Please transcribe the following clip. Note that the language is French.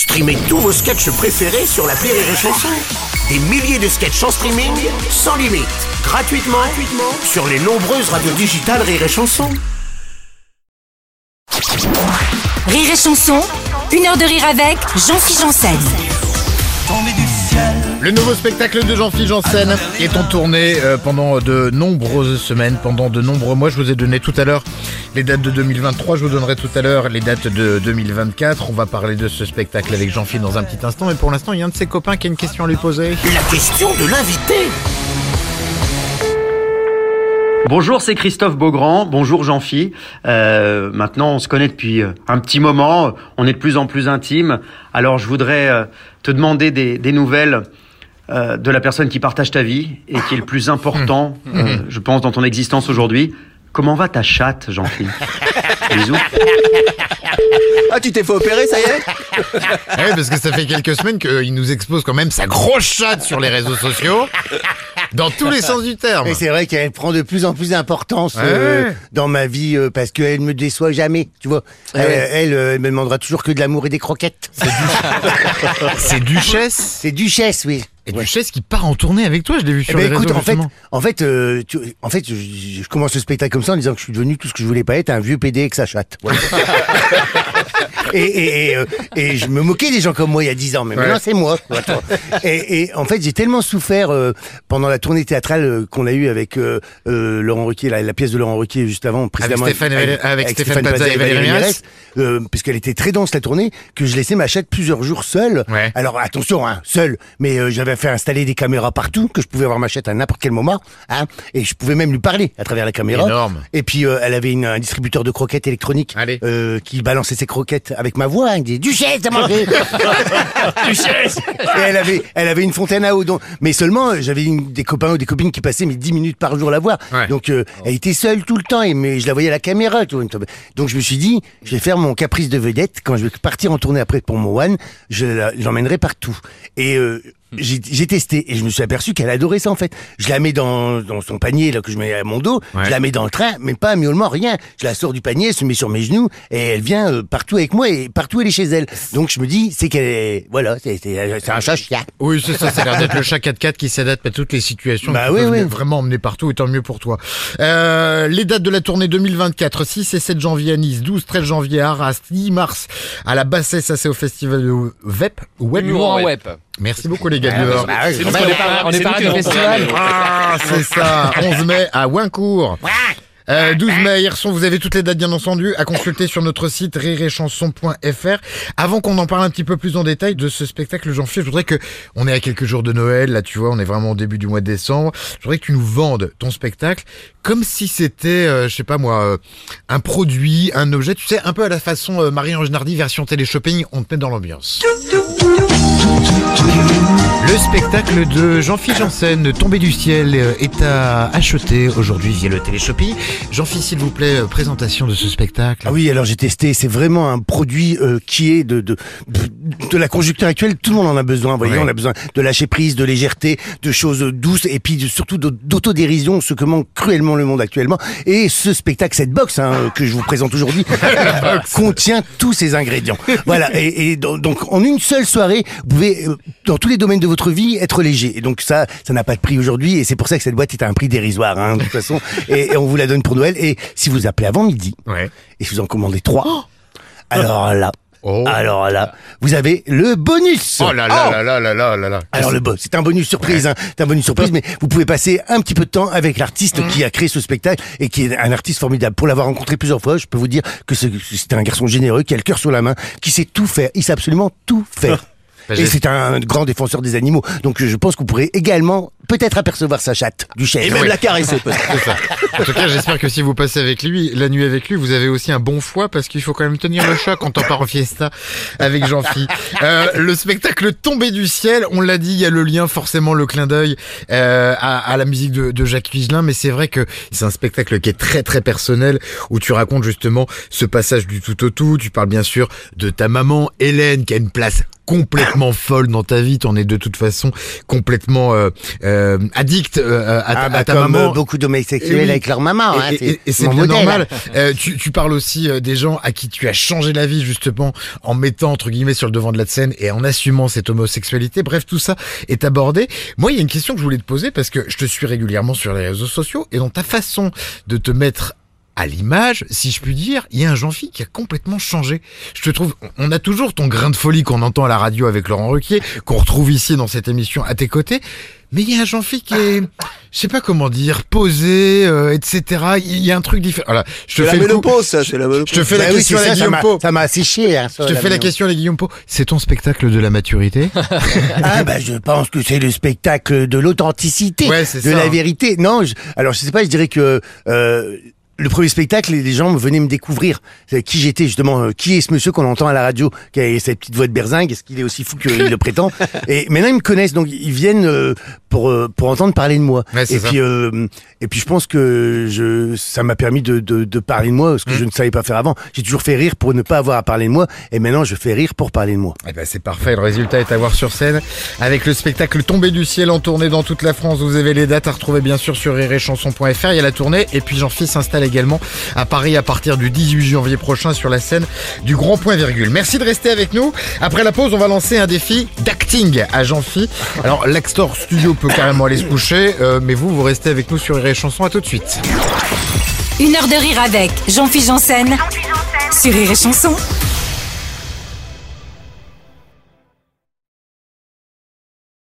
Streamez tous vos sketchs préférés sur la Rire et Chanson. Des milliers de sketchs en streaming, sans limite, gratuitement, gratuitement sur les nombreuses radios digitales Rire et Chanson. Rire et chanson, une heure de rire avec Jean-Philippe Janssen. Le nouveau spectacle de Jean-Philippe Janssen est en tournée euh, pendant de nombreuses semaines, pendant de nombreux mois. Je vous ai donné tout à l'heure les dates de 2023, je vous donnerai tout à l'heure les dates de 2024. On va parler de ce spectacle avec Jean-Philippe dans un petit instant, mais pour l'instant, il y a un de ses copains qui a une question à lui poser. La question de l'invité. Bonjour, c'est Christophe Beaugrand. Bonjour Jean-Phi. Euh, maintenant, on se connaît depuis euh, un petit moment. On est de plus en plus intime. Alors, je voudrais te demander des, des nouvelles euh, de la personne qui partage ta vie et qui est le plus important, euh, je pense, dans ton existence aujourd'hui. Comment va ta chatte, Jean-Phi Bisous. Ah, tu t'es fait opérer, ça y est? Ouais, parce que ça fait quelques semaines qu'il nous expose quand même sa grosse chatte sur les réseaux sociaux, dans tous les sens du terme. Et c'est vrai qu'elle prend de plus en plus d'importance euh, Ouais. dans ma vie euh, parce qu'elle me déçoit jamais, tu vois. Ouais. Euh, elle, euh, elle me demandera toujours que de l'amour et des croquettes. C'est Duchesse? C'est Duchesse, oui. Et Duchesse qui part en tournée avec toi, je l'ai vu Eh sur ben les écoute, réseaux en fait, en fait, euh, tu- en fait, je, je commence le spectacle comme ça en disant que je suis devenu tout ce que je voulais pas être, un vieux PD avec sa chatte. et, et, et, euh, et je me moquais des gens comme moi il y a 10 ans, mais maintenant c'est moi. Et, et en fait, j'ai tellement souffert euh, pendant la tournée théâtrale euh, qu'on a eue avec Laurent Ruquier, la, pièce de Laurent Ruquier juste avant, précédemment Stéphane et Valérie- avec Stéphane et Valérie Mérès. euh, parce qu'elle était très dense la tournée, que je laissais ma chatte plusieurs jours seule. Ouais. Alors attention, hein, seule, mais euh, j'avais fait installer des caméras partout, que je pouvais voir ma chatte à n'importe quel moment, hein, et je pouvais même lui parler à travers la caméra. Énorme. Et puis euh, elle avait une, un distributeur de croquettes électroniques euh, qui balançait ses croquettes avec ma voix, il disait Duchesse à manger Duchesse Et elle avait, elle avait une fontaine à eau, donc, mais seulement euh, j'avais une- des copains ou des copines qui passaient mais 10 minutes par jour la voir. Ouais. Donc euh, elle était seule tout le temps, et mais je la voyais à la caméra. tu vois. Donc je me suis dit, je vais faire mon caprice de vedette quand je vais partir en tournée après pour mon One, je la- je l'emmènerai partout. Et euh, j'ai testé et je me suis aperçu qu'elle adorait ça en fait. Je la mets dans, dans son panier là que je mets à mon dos, Ouais. je la mets dans le train, mais pas miaulement rien. Je la sors du panier, elle se met sur mes genoux et elle vient euh, partout avec moi et partout elle est chez elle. Donc je me dis, c'est qu'elle est, voilà, c'est un chat chien. Oui, c'est ça, ça a l'air d'être le chat 4x4 qui s'adapte à toutes les situations. Bah oui, oui. Vraiment emmener partout, et tant mieux pour toi. Euh, les dates de la tournée 2024, 6 et 7 janvier à Nice, 12, 13 janvier à Arras, 10 mars à la Bassesse, ça c'est au festival de VEP, Web. En web. Merci beaucoup les gars de dehors. Bah ouais, C'est nous, on est pas, on est pas du festival. Ah, c'est ça, 11 mai à Wincourt. Euh, 12 mai, hier sont, vous avez toutes les dates bien entendu à consulter sur notre site rireetchanson.fr. Avant qu'on en parle un petit peu plus en détail de ce spectacle Jean-Philippe, je voudrais que, on est à quelques jours de Noël, là tu vois, on est vraiment au début du mois de décembre. Je voudrais que tu nous vendes ton spectacle comme si c'était, euh, je sais pas moi, euh, un produit, un objet, tu sais, un peu à la façon euh, Marie-Ange Nardi version télé-shopping, on te met dans l'ambiance. Le spectacle de Jean-Philippe Janssen, Tombé du ciel, euh, est à acheter aujourd'hui via le téléshopping. Jean-Philippe, s'il vous plaît, euh, présentation de ce spectacle. Ah oui, alors j'ai testé. C'est vraiment un produit euh, qui est de, de de la conjoncture actuelle. Tout le monde en a besoin. Vous voyez, Ouais. on a besoin de lâcher prise, de légèreté, de choses douces et puis de- surtout d'autodérision, ce que manque cruellement le monde actuellement. Et ce spectacle, cette box hein, que je vous présente aujourd'hui, contient tous ces ingrédients. Voilà. Et, et do- donc en une seule soirée, vous pouvez dans tous les domaines de votre vie être léger. Et donc ça, ça n'a pas de prix aujourd'hui et c'est pour ça que cette boîte est à un prix dérisoire, hein, de toute façon. et, on vous la donne pour Noël. Et si vous appelez avant midi et si vous en commandez trois, oh alors là. Oh. Alors là, vous avez le bonus. Oh là là là là là là là là. Alors le bonus, c'est un bonus surprise, ouais. Hein, c'est un bonus surprise, mais vous pouvez passer un petit peu de temps avec l'artiste qui mmh. a créé ce spectacle et qui est un artiste formidable. Pour l'avoir rencontré plusieurs fois, je peux vous dire que c'est un garçon généreux qui a le cœur sur la main, qui sait tout faire, il sait absolument tout faire. Bah, Et c'est un grand défenseur des animaux. Donc je pense que vous pourrez également peut-être apercevoir sa chatte, du chef. Et même la caresser, peut-être. C'est ça. En tout cas, j'espère que si vous passez avec lui, la nuit avec lui, vous avez aussi un bon foie parce qu'il faut quand même tenir le chat quand on part en fiesta avec Jean-Phi. Euh, le spectacle Tombé du ciel, on l'a dit, il y a le lien, forcément le clin d'œil euh, à, à la musique de, de Jacques Higelin, mais c'est vrai que c'est un spectacle qui est très très personnel où tu racontes justement ce passage du tout au tout. Tu parles bien sûr de ta maman Hélène qui a une place complètement folle dans ta vie, t'en es de toute façon complètement euh, euh, addict euh, à, ta- Ah, bah, à ta comme maman. euh, beaucoup Et d'homosexuels oui. avec leur maman. hein, Et- et, et c'est bien modèle. normal. Euh, tu, tu parles aussi euh, des gens à qui tu as changé la vie justement en mettant entre guillemets sur le devant de la scène et en assumant cette homosexualité. Bref, tout ça est abordé. Moi, il y a une question que je voulais te poser parce que je te suis régulièrement sur les réseaux sociaux et dans ta façon de te mettre à l'image, si je puis dire, il y a un Jean-Philippe qui a complètement changé. Je te trouve, on a toujours ton grain de folie qu'on entend à la radio avec Laurent Ruquier, qu'on retrouve ici dans cette émission à tes côtés. Mais il y a un Jean-Philippe qui est, je sais pas comment dire, posé, euh, etc. Il y a un truc différent. Voilà, je te la fais coup. ménopause, ça, c'est la Je ménopause. te fais la Bah question à la Guillaume m'a- Po. Ça m'a asséché. Hein, Je te fais la question à la Guillaume Po. C'est ton spectacle de la maturité? Ah bah je pense que c'est le spectacle de l'authenticité, Ouais, c'est de ça, la hein. vérité. Non, je- alors je sais pas, je dirais que euh, le premier spectacle, les gens venaient me découvrir qui j'étais justement, euh, qui est ce monsieur qu'on entend à la radio, qui a cette petite voix de berzingue, est-ce qu'il est aussi fou qu'il le prétend Et maintenant ils me connaissent, donc ils viennent euh, pour euh, pour entendre parler de moi. Ouais, et ça. puis euh, et puis je pense que je ça m'a permis de, de de parler de moi, ce Mmh. que je ne savais pas faire avant. J'ai toujours fait rire pour ne pas avoir à parler de moi, et maintenant je fais rire pour parler de moi. Eh ben c'est parfait, le résultat est à voir sur scène avec le spectacle Tombé du ciel en tournée dans toute la France. Vous avez les dates à retrouver bien sûr sur rirechanson.fr, il y a la tournée et puis Jean-Philippe s'installe également à Paris à partir du 18 janvier prochain sur la scène du Grand Point Virgule. Merci de rester avec nous. Après la pause, on va lancer un défi d'acting à Jean-Philippe. Alors l'Axtor Studio peut carrément aller se coucher, euh, mais vous, vous restez avec nous sur Rire et Chanson. À tout de suite. Une heure de rire avec Jean-Philippe Janssen sur Rire et Chanson.